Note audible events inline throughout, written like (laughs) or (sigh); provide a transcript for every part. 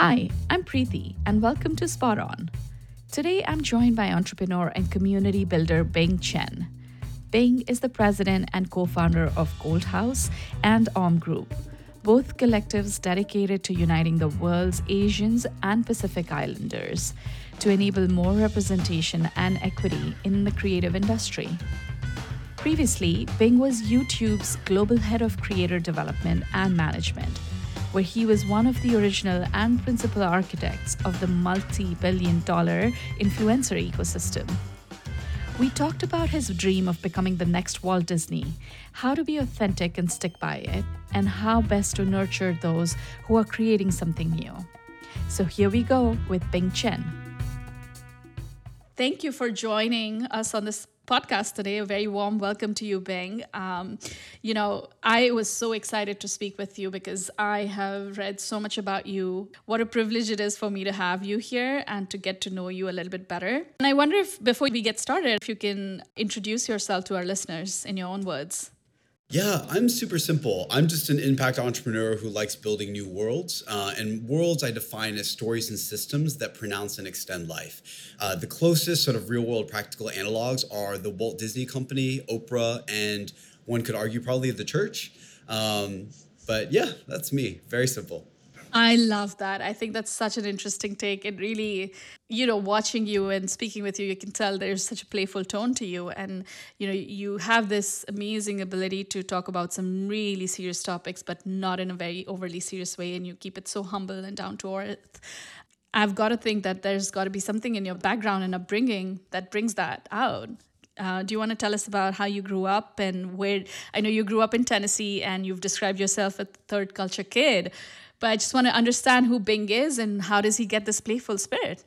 Hi, I'm Preeti, and welcome to Spot On. Today, I'm joined by entrepreneur and community builder Bing Chen. Bing is the president and co founder of Gold House and AUM Group, both collectives dedicated to uniting the world's Asians and Pacific Islanders to enable more representation and equity in the creative industry. Previously, Bing was YouTube's global head of creator development and management, where he was one of the original and principal architects of the multi billion dollar influencer ecosystem. We talked about his dream of becoming the next Walt Disney, how to be authentic and stick by it, and how best to nurture those who are creating something new. So here we go with Bing Chen. Thank you for joining us on this podcast today. A very warm welcome to you, Bing. Um, you know, I was so excited to speak with you because I have read so much about you. What a privilege it is for me to have you here and to get to know you a little bit better. And I wonder if, before we get started, if you can introduce yourself to our listeners in your own words. Yeah, I'm super simple. I'm just an impact entrepreneur who likes building new worlds. Uh, and worlds I define as stories and systems that pronounce and extend life. Uh, the closest sort of real world practical analogs are the Walt Disney Company, Oprah, and one could argue probably the church. Um, but yeah, that's me. Very simple. I love that. I think that's such an interesting take. It really, you know, watching you and speaking with you, you can tell there's such a playful tone to you. And, you know, you have this amazing ability to talk about some really serious topics, but not in a very overly serious way. And you keep it so humble and down to earth. I've got to think that there's got to be something in your background and upbringing that brings that out. Uh, do you want to tell us about how you grew up and where? I know you grew up in Tennessee and you've described yourself a third culture kid. But I just want to understand who Bing is and how does he get this playful spirit?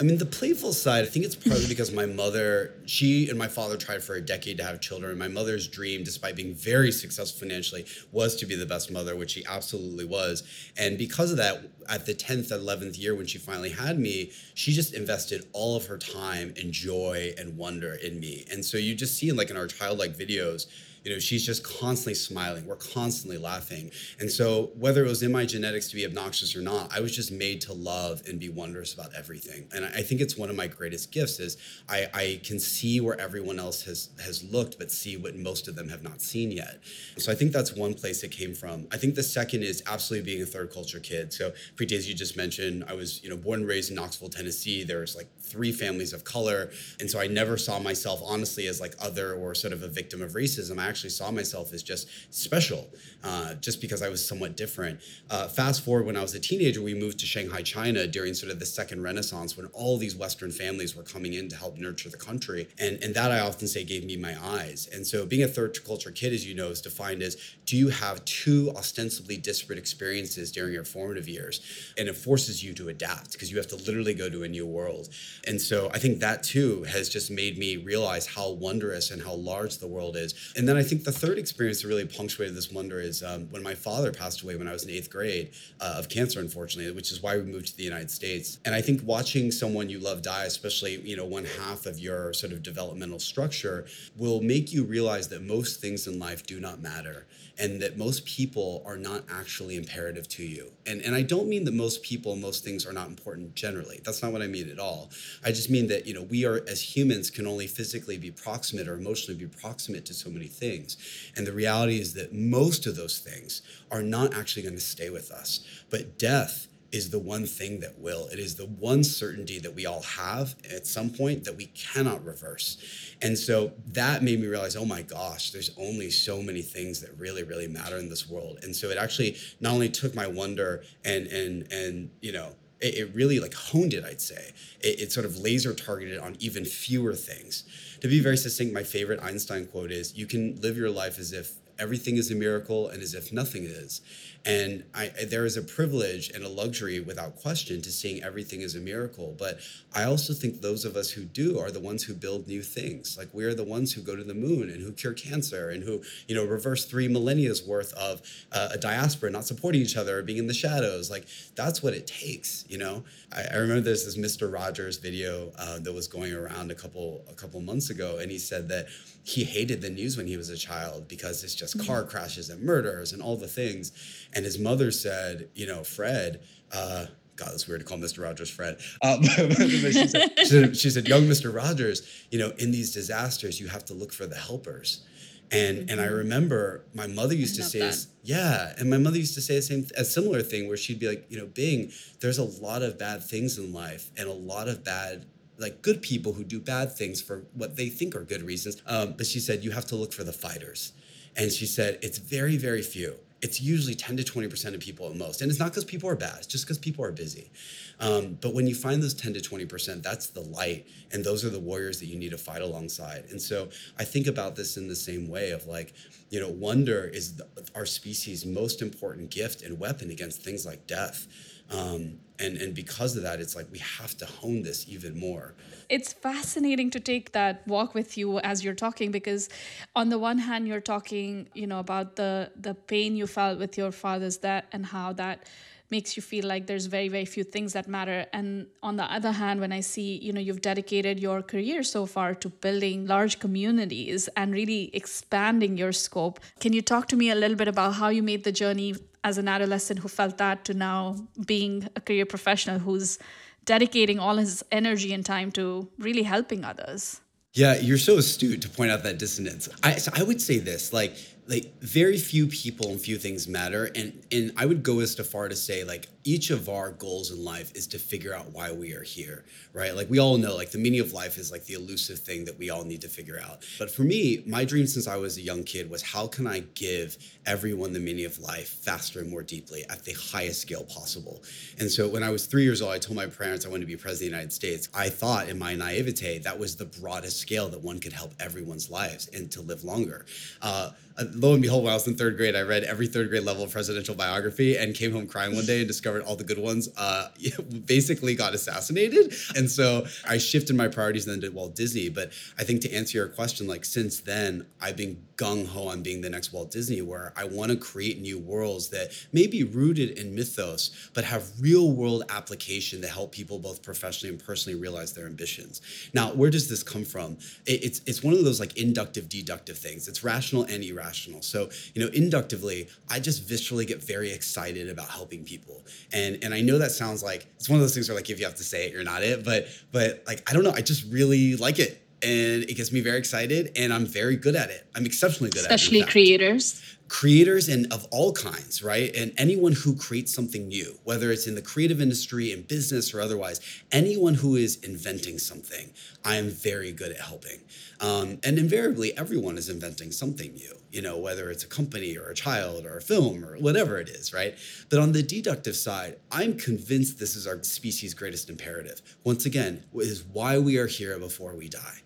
I mean, the playful side, I think it's partly because my mother, she and my father tried for a decade to have children. My mother's dream, despite being very successful financially, was to be the best mother, which she absolutely was. And because of that, at the 10th, 11th year when she finally had me, she just invested all of her time and joy and wonder in me. And so you just see, in like in our childlike videos, you know she's just constantly smiling. We're constantly laughing. And so whether it was in my genetics to be obnoxious or not i was just made to love and be wondrous about everything. And i think it's one of my greatest gifts is i, I can see where everyone else has has looked but see what most of them have not seen yet. So i think that's one place it came from. I think the second is absolutely being a third culture kid. So Preeti, as you just mentioned i was you know born and raised in knoxville tennessee. There's like three families of color and so i never saw myself honestly as like other or sort of a victim of racism I actually saw myself as just special, uh, just because I was somewhat different. Uh, fast forward when I was a teenager, we moved to Shanghai, China during sort of the second renaissance when all these Western families were coming in to help nurture the country. And, and that I often say gave me my eyes. And so being a third culture kid, as you know, is defined as do you have two ostensibly disparate experiences during your formative years? And it forces you to adapt because you have to literally go to a new world. And so I think that too has just made me realize how wondrous and how large the world is. And then I think the third experience that really punctuated this wonder is um, when my father passed away when I was in eighth grade uh, of cancer, unfortunately, which is why we moved to the United States. And I think watching someone you love die, especially you know one half of your sort of developmental structure, will make you realize that most things in life do not matter and that most people are not actually imperative to you. And, and I don't mean that most people, most things are not important generally. That's not what I mean at all. I just mean that, you know, we are, as humans, can only physically be proximate or emotionally be proximate to so many things. And the reality is that most of those things are not actually going to stay with us. But death is the one thing that will. It is the one certainty that we all have at some point that we cannot reverse. And so that made me realize, oh my gosh, there's only so many things that really, really matter in this world. And so it actually not only took my wonder and and and you know it, it really like honed it, I'd say. It, it sort of laser targeted on even fewer things. To be very succinct, my favorite Einstein quote is, "You can live your life as if everything is a miracle and as if nothing is." And I, there is a privilege and a luxury without question to seeing everything as a miracle. But I also think those of us who do are the ones who build new things. Like we are the ones who go to the moon and who cure cancer and who, you know, reverse three millennia's worth of uh, a diaspora not supporting each other or being in the shadows. Like that's what it takes, you know? I, I remember there's this Mr. Rogers video uh, that was going around a couple, a couple months ago. And he said that he hated the news when he was a child because it's just car crashes and murders and all the things and his mother said, you know, Fred, uh, God, that's weird to call Mr. Rogers Fred. (laughs) Um, she, said, she, said, she said, young Mr. Rogers, you know, in these disasters, you have to look for the helpers. And mm-hmm. and I mm-hmm. remember my mother used to say this, yeah, and my mother used to say the same a similar thing where she'd be like, you know, Bing, there's a lot of bad things in life and a lot of bad like good people who do bad things for what they think are good reasons. Um, but she said you have to look for the fighters. And she said it's very, very few it's usually 10 to 20% of people at most. And it's not because people are bad, it's just because people are busy. Um, but when you find those 10 to 20%, that's the light. And those are the warriors that you need to fight alongside. And so I think about this in the same way of like, you know, wonder is the, our species' most important gift and weapon against things like death. Um, and and because of that it's like we have to hone this even more. It's fascinating to take that walk with you as you're talking because on the one hand you're talking you know about the the pain you felt with your father's death and how that makes you feel like there's very very few things that matter. And on the other hand when i see you know you've dedicated your career so far to building large communities and really expanding your scope can you talk to me a little bit about how you made the journey as an adolescent who felt that to now being a career professional who's dedicating all his energy and time to really helping others. Yeah you're so astute to point out that dissonance. I so i would say this like like very few people and few things matter and and i would go as far to say like each of our goals in life is to figure out why we are here right? Like we all know like the meaning of life is like the elusive thing that we all need to figure out. But for me my dream since i was a young kid was how can i give everyone the meaning of life faster and more deeply at the highest scale possible? And so when i was three years old i told my parents i wanted to be president of the united states. I thought in my naivete that was the broadest scale that one could help everyone's lives and to live longer. Uh, uh, lo and behold, when I was in third grade, I read every third grade level presidential biography and came home crying one day and discovered all the good ones uh, (laughs) basically got assassinated. And so I shifted my priorities and then to Walt Disney. But I think to answer your question, like since then, I've been gung ho on being the next Walt Disney, where I want to create new worlds that may be rooted in mythos, but have real world application to help people both professionally and personally realize their ambitions. Now, where does this come from? It's it's one of those like inductive deductive things. It's rational and irrational. So you know, inductively, I just viscerally get very excited about helping people, and and I know that sounds like it's one of those things where like if you have to say it, you're not it, but but like I don't know, I just really like it and it gets me very excited and i'm very good at it. I'm exceptionally good especially at it especially creators? Creators and of all kinds right? And anyone who creates something new whether it's in the creative industry in business or otherwise anyone who is inventing something i am very good at helping. Um, and invariably everyone is inventing something new you know whether it's a company or a child or a film or whatever it is right? But on the deductive side i'm convinced this is our species greatest imperative. Once again is why we are here before we die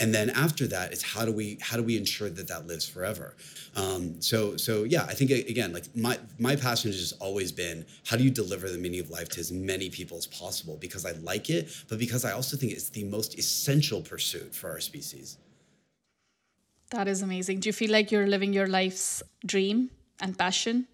and then after that it's how do we how do we ensure that that lives forever? Um, so so yeah i think again like my my passion has just always been how do you deliver the meaning of life to as many people as possible? Because i like it but because i also think it's the most essential pursuit for our species. That is amazing. Do you feel like you're living your life's dream and passion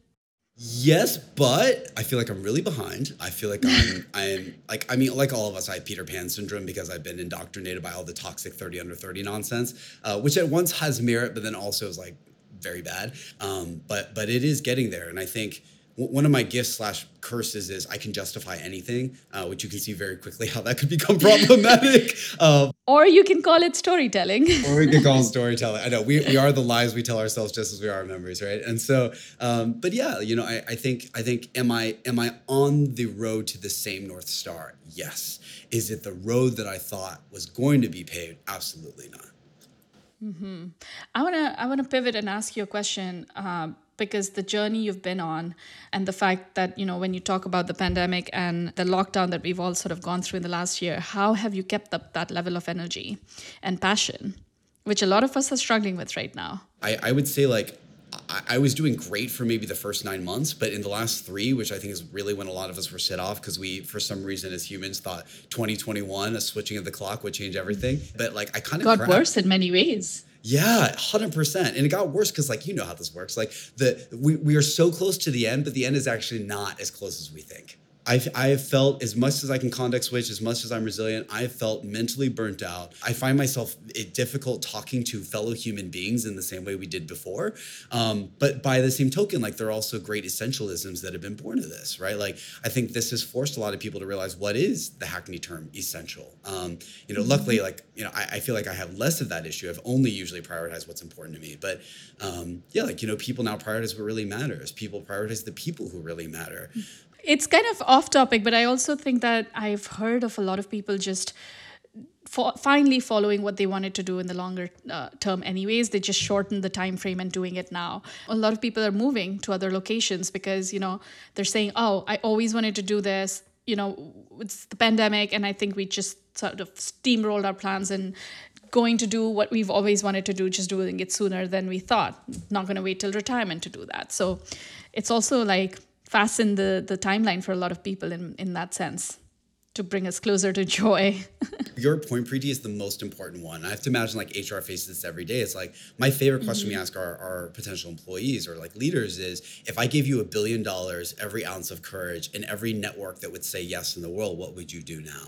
Yes, but I feel like I'm really behind. I feel like I'm (laughs) I'm like I mean like all of us I have Peter Pan syndrome because I've been indoctrinated by all the toxic 30 under 30 nonsense, uh, which at once has merit but then also is like very bad. Um, but but it is getting there and I think one of my gifts slash curses is I can justify anything, uh, which you can see very quickly how that could become (laughs) problematic. Uh, or you can call it storytelling. (laughs) or we can call it (laughs) storytelling. I know we, we are the lies we tell ourselves just as we are our memories, right? And so, um, but yeah, you know, I, I think I think am I am I on the road to the same north star? Yes. Is it the road that I thought was going to be paved? Absolutely not. Mm-hmm. I wanna I wanna pivot and ask you a question. Um, because the journey you've been on and the fact that you know when you talk about the pandemic and the lockdown that we've all sort of gone through in the last year how have you kept up that level of energy and passion which a lot of us are struggling with right now i, I would say like I, was doing great for maybe the first nine months, but in the last three, which I think is really when a lot of us were set off because we, for some reason, as humans, thought 2021, a switching of the clock would change everything. But like, I kind of got worse in many ways. Yeah, hundred percent. And it got worse because, like, you know how this works. Like, the we we are so close to the end, but the end is actually not as close as we think. I've, I have felt as much as I can context switch, as much as I'm resilient, I have felt mentally burnt out. I find myself it difficult talking to fellow human beings in the same way we did before. Um, but by the same token, like there are also great essentialisms that have been born of this, right? Like I think this has forced a lot of people to realize what is the hackney term essential. Um, you know, mm-hmm. luckily, like you know, I, I, feel like I have less of that issue. I've only usually prioritized what's important to me. But um, yeah, like you know, people now prioritize what really matters. People prioritize the people who really matter. It's kind of off topic, but I also think that I've heard of a lot of people just finally following what they wanted to do in the longer uh, term anyways. They just shortened the time frame and doing it now. A lot of people are moving to other locations because you know they're saying oh i always wanted to do this you know it's the pandemic and i think we just sort of steamrolled our plans and going to do what we've always wanted to do just doing it sooner than we thought. Not going to wait till retirement to do that. So it's also like fasten the, the timeline for a lot of people in, in that sense to bring us closer to joy. (laughs) Your point, Preeti, is the most important one. I have to imagine like HR faces this every day. It's like my favorite question mm-hmm. we ask our, our potential employees or like leaders is if I gave you a billion dollars, every ounce of courage, and every network that would say yes in the world, what would you do now?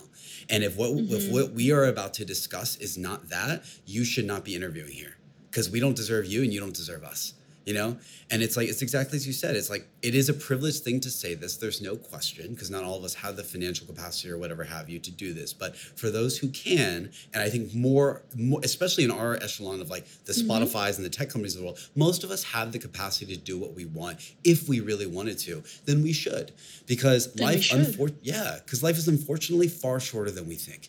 And if what mm-hmm. if what we are about to discuss is not that, you should not be interviewing here because we don't deserve you and you don't deserve us you know? And it's like it's exactly as you said it's like it is a privileged thing to say this there's no question because not all of us have the financial capacity or whatever have you to do this. But for those who can and i think more, more especially in our echelon of like the mm-hmm. spotify's and the tech companies of the world most of us have the capacity to do what we want if we really wanted to then we should. Because then life unfor- yeah because life is unfortunately far shorter than we think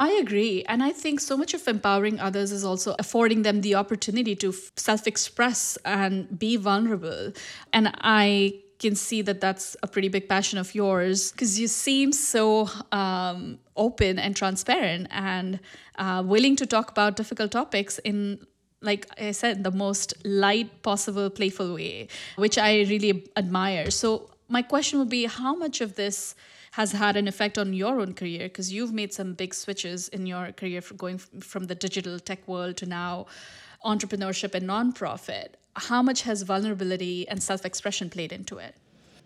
I agree. And I think so much of empowering others is also affording them the opportunity to self express and be vulnerable. And I can see that that's a pretty big passion of yours because you seem so um, open and transparent and uh, willing to talk about difficult topics in like I said, the most light possible, playful way, which I really admire. So, my question would be how much of this has had an effect on your own career because you've made some big switches in your career from going from the digital tech world to now entrepreneurship and nonprofit. How much has vulnerability and self expression played into it?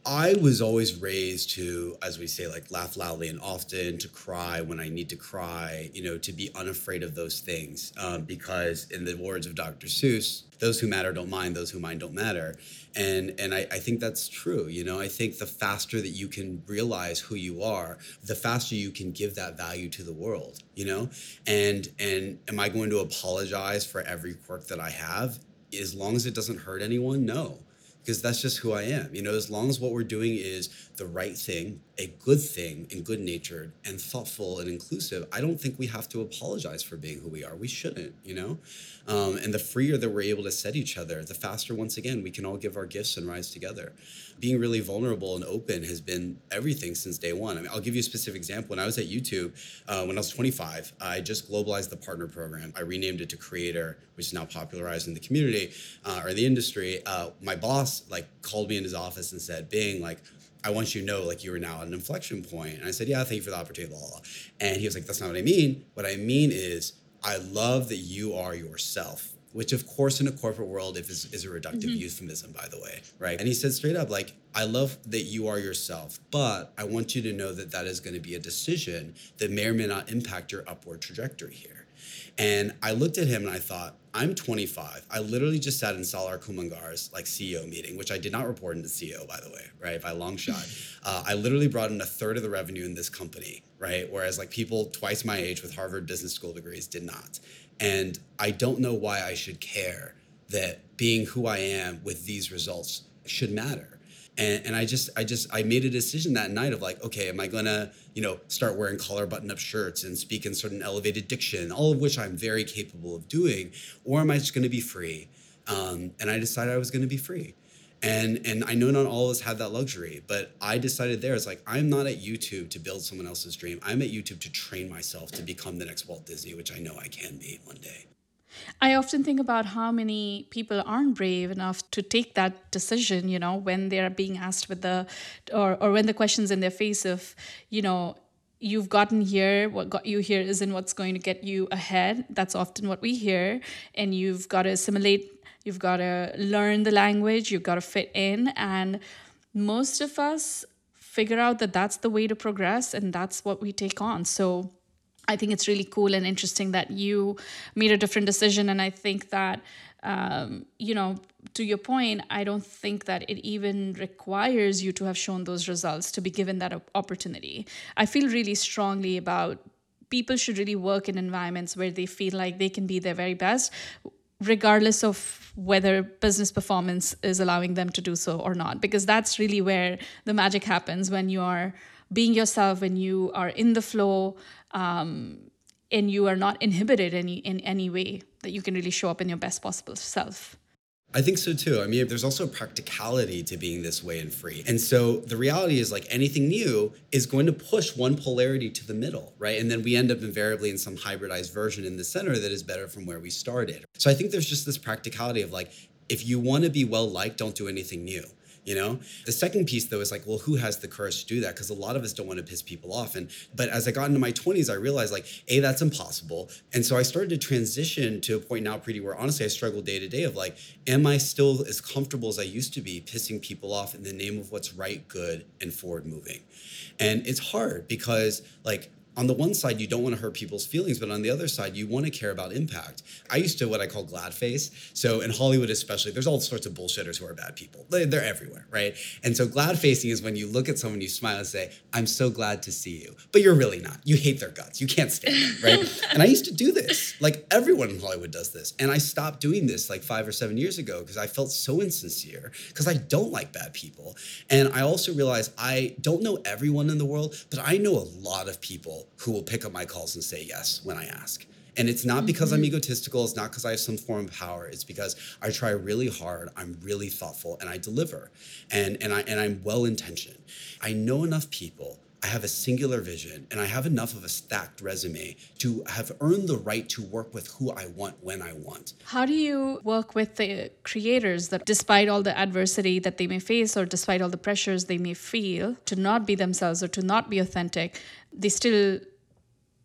I was always raised to, as we say, like laugh loudly and often, to cry when I need to cry, you know, to be unafraid of those things. Um, because, in the words of Dr. Seuss, those who matter don't mind, those who mind don't matter. And and I, I think that's true. You know, I think the faster that you can realize who you are, the faster you can give that value to the world. You know, and and am I going to apologize for every quirk that I have? As long as it doesn't hurt anyone, no because that's just who I am. You know, as long as what we're doing is the right thing, a good thing, and good natured and thoughtful and inclusive, I don't think we have to apologize for being who we are. We shouldn't, you know? Um, and the freer that we're able to set each other, the faster, once again, we can all give our gifts and rise together. Being really vulnerable and open has been everything since day one. I mean, I'll give you a specific example. When I was at YouTube, uh, when I was 25, I just globalized the partner program. I renamed it to Creator, which is now popularized in the community uh, or the industry. Uh, my boss like called me in his office and said, "Bing, like." I want you to know like you are now at an inflection point. And I said, Yeah, thank you for the opportunity, blah, blah, blah. And he was like, That's not what I mean. What I mean is I love that you are yourself which of course in a corporate world if is, is a reductive mm-hmm. euphemism by the way right and he said straight up like i love that you are yourself but i want you to know that that is going to be a decision that may or may not impact your upward trajectory here and i looked at him and i thought i'm 25 i literally just sat in Salar Kamangar's like ceo meeting which i did not report into ceo by the way right by a long shot (laughs) uh, i literally brought in a third of the revenue in this company right whereas like people twice my age with harvard business school degrees did not and I don't know why I should care that being who I am with these results should matter. And, and I just, I just, I made a decision that night of like, okay, am I gonna, you know, start wearing collar button-up shirts and speak in certain elevated diction, all of which I'm very capable of doing, or am I just gonna be free? Um, and I decided I was gonna be free. And and i know not all of us have that luxury but i decided there it's like i'm not at youtube to build someone else's dream. I'm at youtube to train myself to become the next walt disney which i know i can be one day I often think about how many people aren't brave enough to take that decision, you know, when they're being asked with the, or, or when the question's in their face of, you know, you've gotten here, what got you here isn't what's going to get you ahead. That's often what we hear. And you've got to assimilate You've got to learn the language, you've got to fit in. And most of us figure out that that's the way to progress and that's what we take on. So I think it's really cool and interesting that you made a different decision. And I think that, um, you know, to your point, I don't think that it even requires you to have shown those results to be given that opportunity. I feel really strongly about people should really work in environments where they feel like they can be their very best regardless of whether business performance is allowing them to do so or not because that's really where the magic happens when you are being yourself when you are in the flow um, and you are not inhibited any in any way that you can really show up in your best possible self I think so too. I mean, there's also practicality to being this way and free. And so the reality is like anything new is going to push one polarity to the middle, right? And then we end up invariably in some hybridized version in the center that is better from where we started. So I think there's just this practicality of like, if you want to be well liked, don't do anything new you know? The second piece though is like well who has the courage to do that? Because a lot of us don't want to piss people off. And but as i got into my 20s i realized like a that's impossible. And so i started to transition to a point now Preeti where honestly i struggle day to day of like am i still as comfortable as i used to be pissing people off in the name of what's right good and forward moving? And it's hard because like on the one side, you don't want to hurt people's feelings, but on the other side, you want to care about impact. I used to what I call glad face. So in Hollywood, especially, there's all sorts of bullshitters who are bad people. They're everywhere, right? And so glad facing is when you look at someone, you smile and say, I'm so glad to see you. But you're really not. You hate their guts. You can't stand them, right? (laughs) and I used to do this. Like everyone in Hollywood does this. And I stopped doing this like five or seven years ago because I felt so insincere because I don't like bad people. And I also realized I don't know everyone in the world, but I know a lot of people who will pick up my calls and say yes when I ask. And it's not because I'm mm-hmm. egotistical, it's not because I have some form of power. It's because I try really hard, I'm really thoughtful, and I deliver. And and I and I'm well intentioned. I know enough people I have a singular vision and I have enough of a stacked resume to have earned the right to work with who I want when I want. How do you work with the creators that, despite all the adversity that they may face or despite all the pressures they may feel to not be themselves or to not be authentic, they still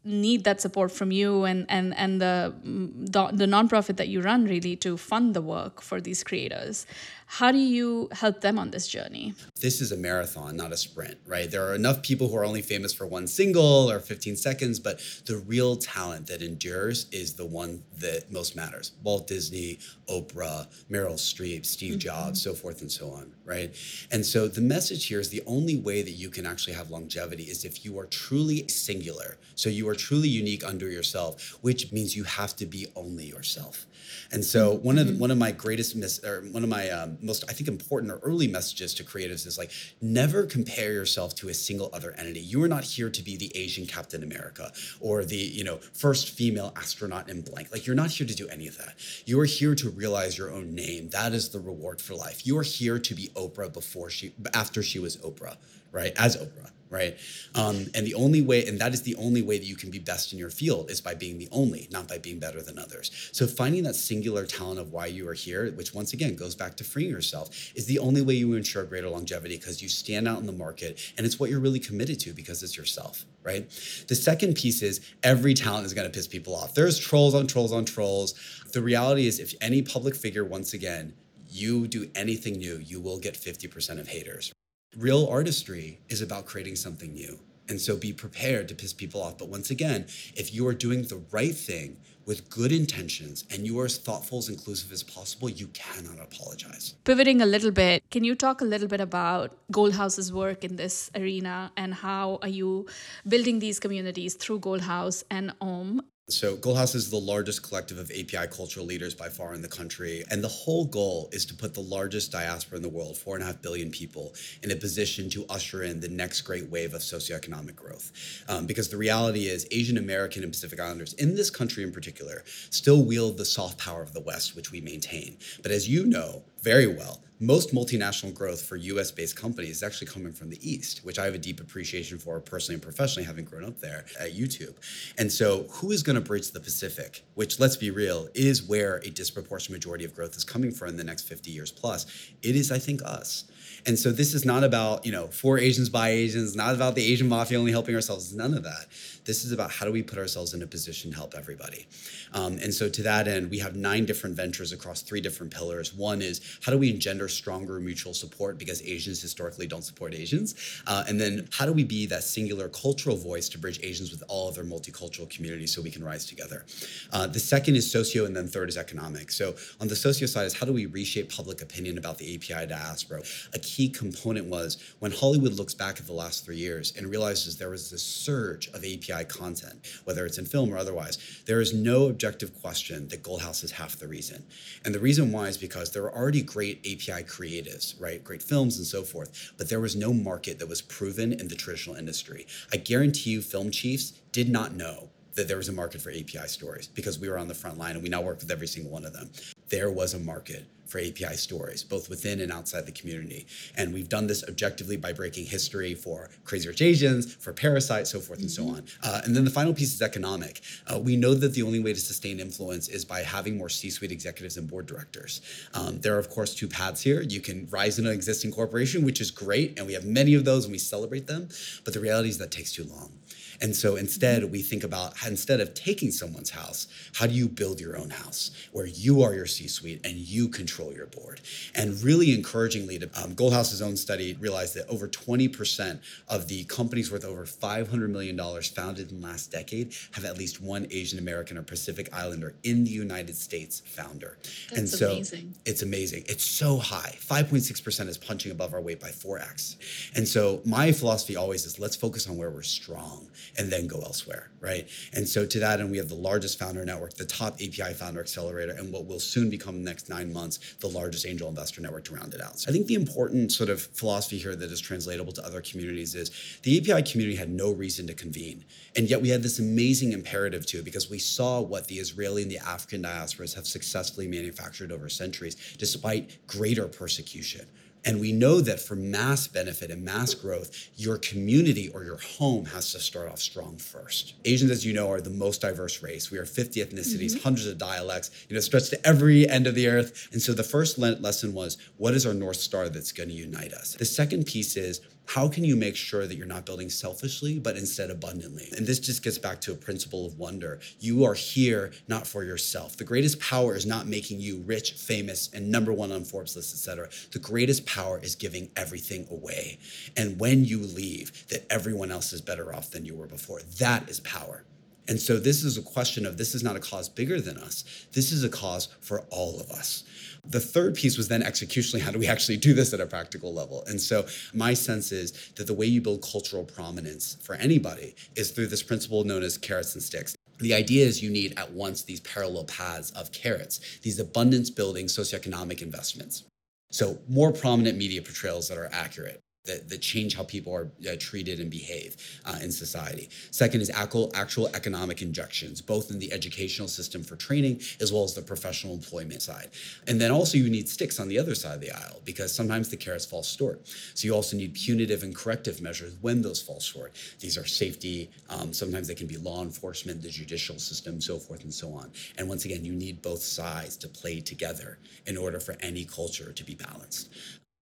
need that support from you and and and the the, the nonprofit that you run really to fund the work for these creators how do you help them on this journey? This is a marathon, not a sprint, right? There are enough people who are only famous for one single or 15 seconds, but the real talent that endures is the one that most matters. Walt Disney, Oprah, Meryl Streep, Steve mm-hmm. Jobs, so forth and so on, right? And so the message here is the only way that you can actually have longevity is if you are truly singular. So you are truly unique under yourself, which means you have to be only yourself. And so one of the, mm-hmm. one of my greatest miss or one of my um, most I think important or early messages to creatives is like never compare yourself to a single other entity. You are not here to be the Asian Captain America or the you know first female astronaut in blank. Like you're not here to do any of that. You are here to realize your own name. That is the reward for life. You are here to be Oprah before she after she was Oprah, right? As Oprah right? Um, and the only way, and that is the only way that you can be best in your field is by being the only, not by being better than others. So finding that singular talent of why you are here, which once again goes back to freeing yourself, is the only way you ensure greater longevity because you stand out in the market and it's what you're really committed to because it's yourself, right? The second piece is every talent is going to piss people off. There's trolls on trolls on trolls. The reality is, if any public figure, once again, you do anything new, you will get 50% of haters. Real artistry is about creating something new. And so be prepared to piss people off. But once again, if you are doing the right thing with good intentions and you are as thoughtful, as inclusive as possible, you cannot apologize. Pivoting a little bit, can you talk a little bit about Gold House's work in this arena and how are you building these communities through Goldhouse and AUM? So, Gold House is the largest collective of API cultural leaders by far in the country. And the whole goal is to put the largest diaspora in the world, four and a half billion people, in a position to usher in the next great wave of socioeconomic growth. Um, because the reality is, Asian American and Pacific Islanders, in this country in particular, still wield the soft power of the West, which we maintain. But as you know very well, most multinational growth for US based companies is actually coming from the East, which I have a deep appreciation for personally and professionally, having grown up there at YouTube. And so, who is going to bridge the Pacific, which, let's be real, is where a disproportionate majority of growth is coming from in the next 50 years plus? It is, I think, us. And so this is not about, you know, for Asians by Asians, not about the Asian mafia only helping ourselves, none of that. This is about how do we put ourselves in a position to help everybody. Um, and so to that end, we have nine different ventures across three different pillars. One is how do we engender stronger mutual support because Asians historically don't support Asians? Uh, and then how do we be that singular cultural voice to bridge Asians with all of their multicultural communities so we can rise together? Uh, the second is socio, and then third is economic. So on the socio side is how do we reshape public opinion about the API diaspora? A key component was when Hollywood looks back at the last three years and realizes there was this surge of API content, whether it's in film or otherwise, there is no objective question that Gold House is half the reason. And the reason why is because there were already great API creatives, right? Great films and so forth, but there was no market that was proven in the traditional industry. I guarantee you, film chiefs did not know that there was a market for API stories because we were on the front line and we now work with every single one of them. There was a market for API stories, both within and outside the community. And we've done this objectively by breaking history for Crazy Rich Asians, for Parasite, so forth mm-hmm. and so mm-hmm. on. Uh, and then the final piece is economic. Uh, we know that the only way to sustain influence is by having more C suite executives and board directors. Um, there are, of course, two paths here. You can rise in an existing corporation, which is great, and we have many of those and we celebrate them. But the reality is that takes too long. And so instead, we think about instead of taking someone's house, how do you build your own house where you are your C suite and you control your board? And really encouragingly, um, Gold House's own study realized that over 20% of the companies worth over $500 million founded in the last decade have at least one Asian American or Pacific Islander in the United States founder. That's and so amazing. it's amazing. It's so high. 5.6% is punching above our weight by 4x. And so my philosophy always is let's focus on where we're strong and then go elsewhere, right? And so to that end, we have the largest founder network, the top API founder accelerator, and what will soon become the next nine months, the largest angel investor network to round it out. So I think the important sort of philosophy here that is translatable to other communities is the API community had no reason to convene. And yet we had this amazing imperative to because we saw what the Israeli and the African diasporas have successfully manufactured over centuries, despite greater persecution and we know that for mass benefit and mass growth, your community or your home has to start off strong first. Asians, as you know, are the most diverse race. We are 50 ethnicities, mm-hmm. hundreds of dialects, you know, stretched to every end of the earth. And so the first lesson was, what is our North Star that's going to unite us? The second piece is, how can you make sure that you're not building selfishly, but instead abundantly? And this just gets back to a principle of wonder. You are here not for yourself. The greatest power is not making you rich, famous, and number one on Forbes list, etc. The greatest power is giving everything away. And when you leave, that everyone else is better off than you were before. That is power. And so this is a question of this is not a cause bigger than us. This is a cause for all of us. The third piece was then executionally, how do we actually do this at a practical level? And so my sense is that the way you build cultural prominence for anybody is through this principle known as carrots and sticks. The idea is you need at once these parallel paths of carrots, these abundance building socioeconomic investments. So, more prominent media portrayals that are accurate that, that change how people are uh, treated and behave uh, in society. Second is actual, actual economic injections, both in the educational system for training as well as the professional employment side. And then also you need sticks on the other side of the aisle because sometimes the carrots fall short. So you also need punitive and corrective measures when those fall short. These are safety, um, sometimes they can be law enforcement, the judicial system, so forth and so on. And once again, you need both sides to play together in order for any culture to be balanced.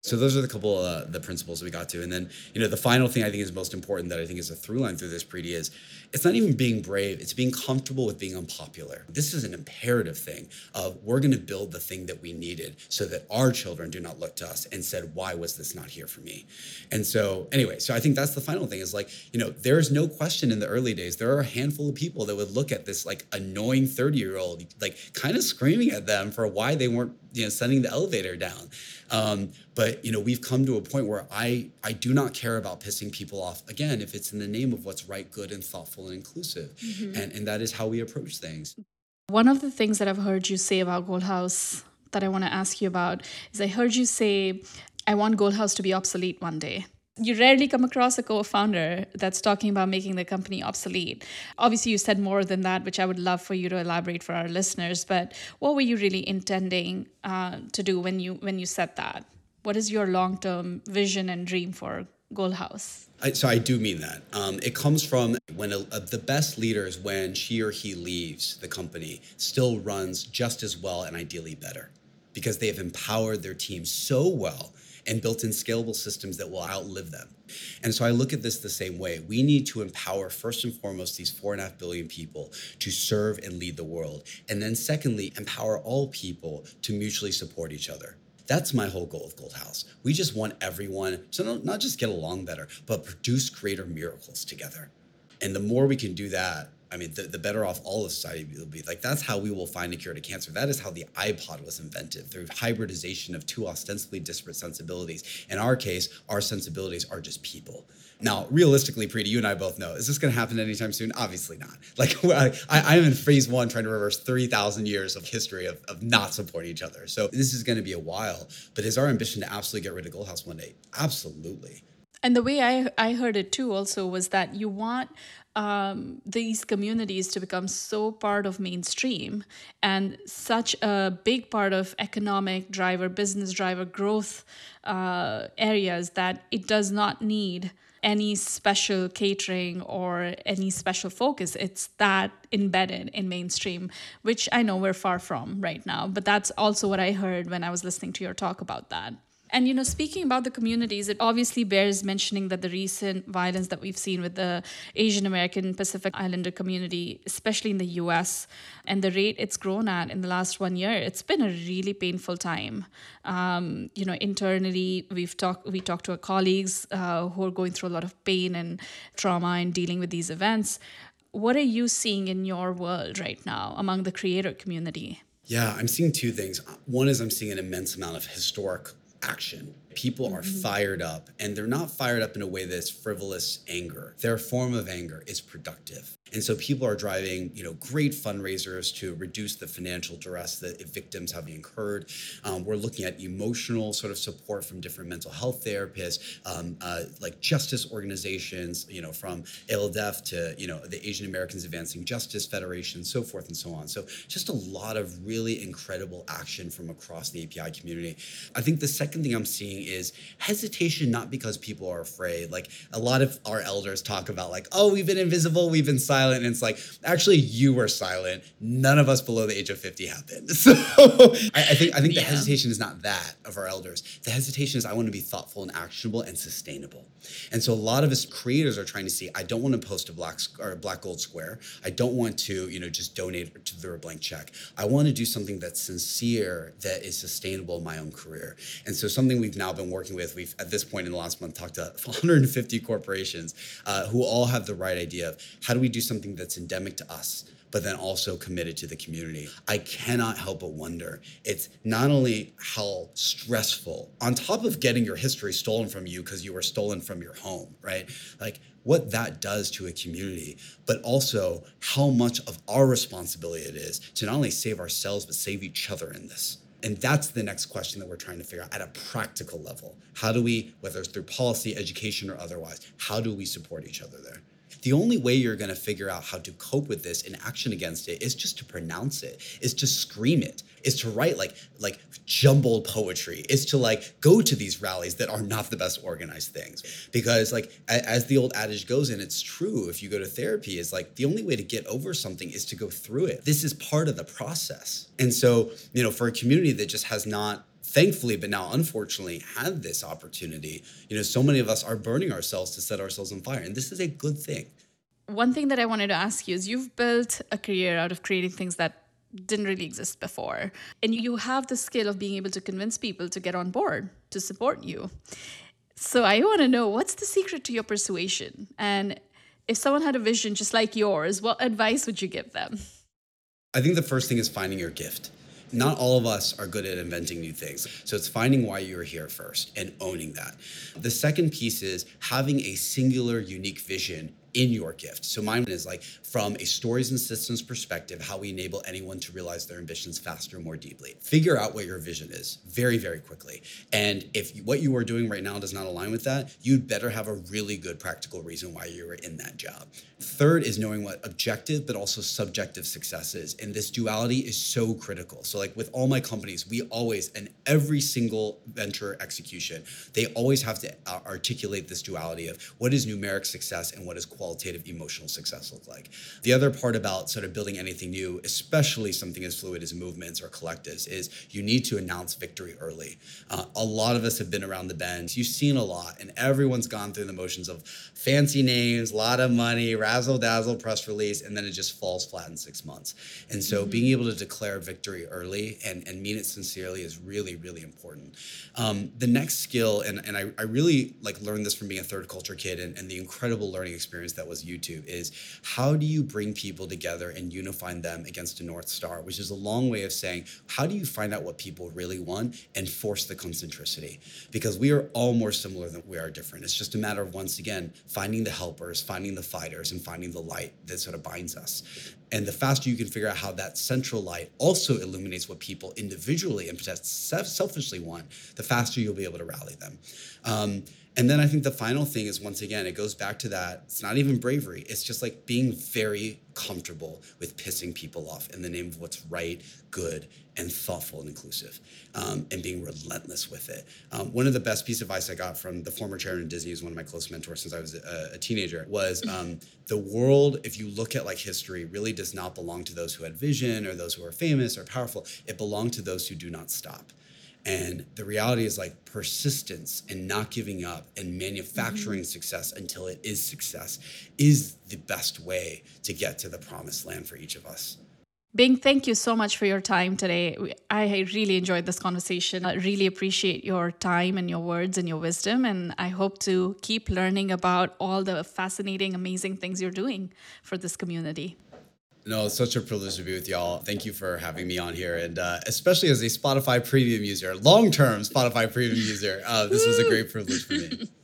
So those are the couple of uh, the principles we got to, and then you know the final thing I think is most important that I think is a through line through this Preeti is it's not even being brave; it's being comfortable with being unpopular. This is an imperative thing of we're going to build the thing that we needed so that our children do not look to us and said, "Why was this not here for me?" And so anyway, so I think that's the final thing is like you know there is no question in the early days there are a handful of people that would look at this like annoying thirty year old like kind of screaming at them for why they weren't you know sending the elevator down. Um, but you know, we've come to a point where I I do not care about pissing people off again if it's in the name of what's right, good, and thoughtful and inclusive, mm-hmm. and and that is how we approach things. One of the things that I've heard you say about Gold House that I want to ask you about is I heard you say, "I want Gold House to be obsolete one day." You rarely come across a co founder that's talking about making the company obsolete. Obviously, you said more than that, which I would love for you to elaborate for our listeners. But what were you really intending uh, to do when you when you said that? What is your long term vision and dream for Gold House? I, so I do mean that. Um, it comes from when a, a, the best leaders, when she or he leaves the company, still runs just as well and ideally better, because they have empowered their team so well and built in scalable systems that will outlive them. And so I look at this the same way. We need to empower, first and foremost, these four and a half billion people to serve and lead the world. And then, secondly, empower all people to mutually support each other. That's my whole goal of Gold House. We just want everyone to not just get along better, but produce greater miracles together. And the more we can do that, I mean, the, the better off all of society will be. Like, that's how we will find a cure to cancer. That is how the iPod was invented through hybridization of two ostensibly disparate sensibilities. In our case, our sensibilities are just people. Now, realistically, Preeti, you and I both know, is this going to happen anytime soon? Obviously not. Like, (laughs) I, I am in phase one trying to reverse 3,000 years of history of, of not supporting each other. So this is going to be a while. But is our ambition to absolutely get rid of Gold House one day? Absolutely. And the way I, I heard it too also was that you want um, these communities to become so part of mainstream and such a big part of economic driver, business driver growth uh, areas that it does not need any special catering or any special focus. It's that embedded in mainstream, which I know we're far from right now. But that's also what I heard when I was listening to your talk about that. And, you know, speaking about the communities, it obviously bears mentioning that the recent violence that we've seen with the Asian American Pacific Islander community, especially in the US, and the rate it's grown at in the last one year, it's been a really painful time. Um, you know, internally, we've talked, we talked to our colleagues uh, who are going through a lot of pain and trauma and dealing with these events. What are you seeing in your world right now among the creator community? Yeah, I'm seeing two things. One is I'm seeing an immense amount of historic action. People are mm-hmm. fired up, and they're not fired up in a way that's frivolous anger. Their form of anger is productive. And so people are driving, you know, great fundraisers to reduce the financial duress that victims have incurred. Um, we're looking at emotional sort of support from different mental health therapists, um, uh, like justice organizations, you know, from AALDEF to, you know, the Asian Americans Advancing Justice Federation, so forth and so on. So just a lot of really incredible action from across the API community. I think the second thing I'm seeing is hesitation, not because people are afraid. Like a lot of our elders talk about, like, oh, we've been invisible, we've been silent silent. And it's like, actually, you were silent. None of us below the age of 50 have been. (laughs) So I, I think I think yeah. the hesitation is not that of our elders. The hesitation is I want to be thoughtful and actionable and sustainable. And so a lot of us creators are trying to see, I don't want to post a black or black gold square. I don't want to, you know, just donate to the blank check. I want to do something that's sincere, that is sustainable in my own career. And so something we've now been working with, we've at this point in the last month talked to (laughs) 150 corporations uh, who all have the right idea of how do we do something that's endemic to us but then also committed to the community. I cannot help but wonder. It's not only how stressful, on top of getting your history stolen from you because you were stolen from your home, right? Like what that does to a community, but also how much of our responsibility it is to not only save ourselves, but save each other in this. And that's the next question that we're trying to figure out at a practical level. How do we, whether it's through policy, education, or otherwise, how do we support each other there? The only way you're going to figure out how to cope with this and action against it is just to pronounce it is to scream it is to write like like jumbled poetry is to like go to these rallies that are not the best organized things. Because like as the old adage goes and it's true if you go to therapy is like the only way to get over something is to go through it. This is part of the process. And so you know for a community that just has not thankfully, but now unfortunately, had this opportunity. You know, so many of us are burning ourselves to set ourselves on fire, and this is a good thing. One thing that I wanted to ask you is you've built a career out of creating things that didn't really exist before. And you have the skill of being able to convince people to get on board, to support you. So I want to know what's the secret to your persuasion? And if someone had a vision just like yours, what advice would you give them? I think the first thing is finding your gift not all of us are good at inventing new things. So it's finding why you're here first and owning that. The second piece is having a singular, unique vision in your gift. So mine is like from a stories and systems perspective, how we enable anyone to realize their ambitions faster, and more deeply. Figure out what your vision is very, very quickly. And if what you are doing right now does not align with that, you'd better have a really good practical reason why you are in that job. Third is knowing what objective but also subjective success is. And this duality is so critical. So, like with all my companies, we always, and every single venture execution, they always have to uh, articulate this duality of what is numeric success and what is quality qualitative emotional success look like? The other part about sort of building anything new, especially something as fluid as movements or collectives, is you need to announce victory early. Uh, a lot of us have been around the bend. You've seen a lot, and everyone's gone through the motions of fancy names, a lot of money, razzle dazzle press release, and then it just falls flat in six months. And so mm-hmm. being able to declare victory early and, and mean it sincerely is really, really important. Um, the next skill, and, and I, I really like learned this from being a third culture kid and, and the incredible learning experience that was YouTube, is how do you bring people together and unify them against a North Star, which is a long way of saying, how do you find out what people really want and force the concentricity? Because we are all more similar than we are different. It's just a matter of, once again, finding the helpers, finding the fighters, and finding the light that sort of binds us. And the faster you can figure out how that central light also illuminates what people individually and selfishly want, the faster you'll be able to rally them. Um, and then I think the final thing is once again, it goes back to that. It's not even bravery. It's just like being very comfortable with pissing people off in the name of what's right, good, and thoughtful and inclusive, um, and being relentless with it. Um, one of the best pieces of advice I got from the former chairman of Disney, who's one of my close mentors since I was a, a teenager, was (laughs) um, the world, if you look at like history, really does not belong to those who had vision or those who are famous or powerful. It belonged to those who do not stop. And the reality is like persistence and not giving up and manufacturing mm-hmm. success until it is success is the best way to get to the promised land for each of us. Bing, thank you so much for your time today. I really enjoyed this conversation. I really appreciate your time and your words and your wisdom. And I hope to keep learning about all the fascinating, amazing things you're doing for this community. No, it's such a privilege to be with y'all. Thank you for having me on here. And uh, especially as a Spotify premium user, long term Spotify premium user, uh, this was a great privilege for me. (laughs)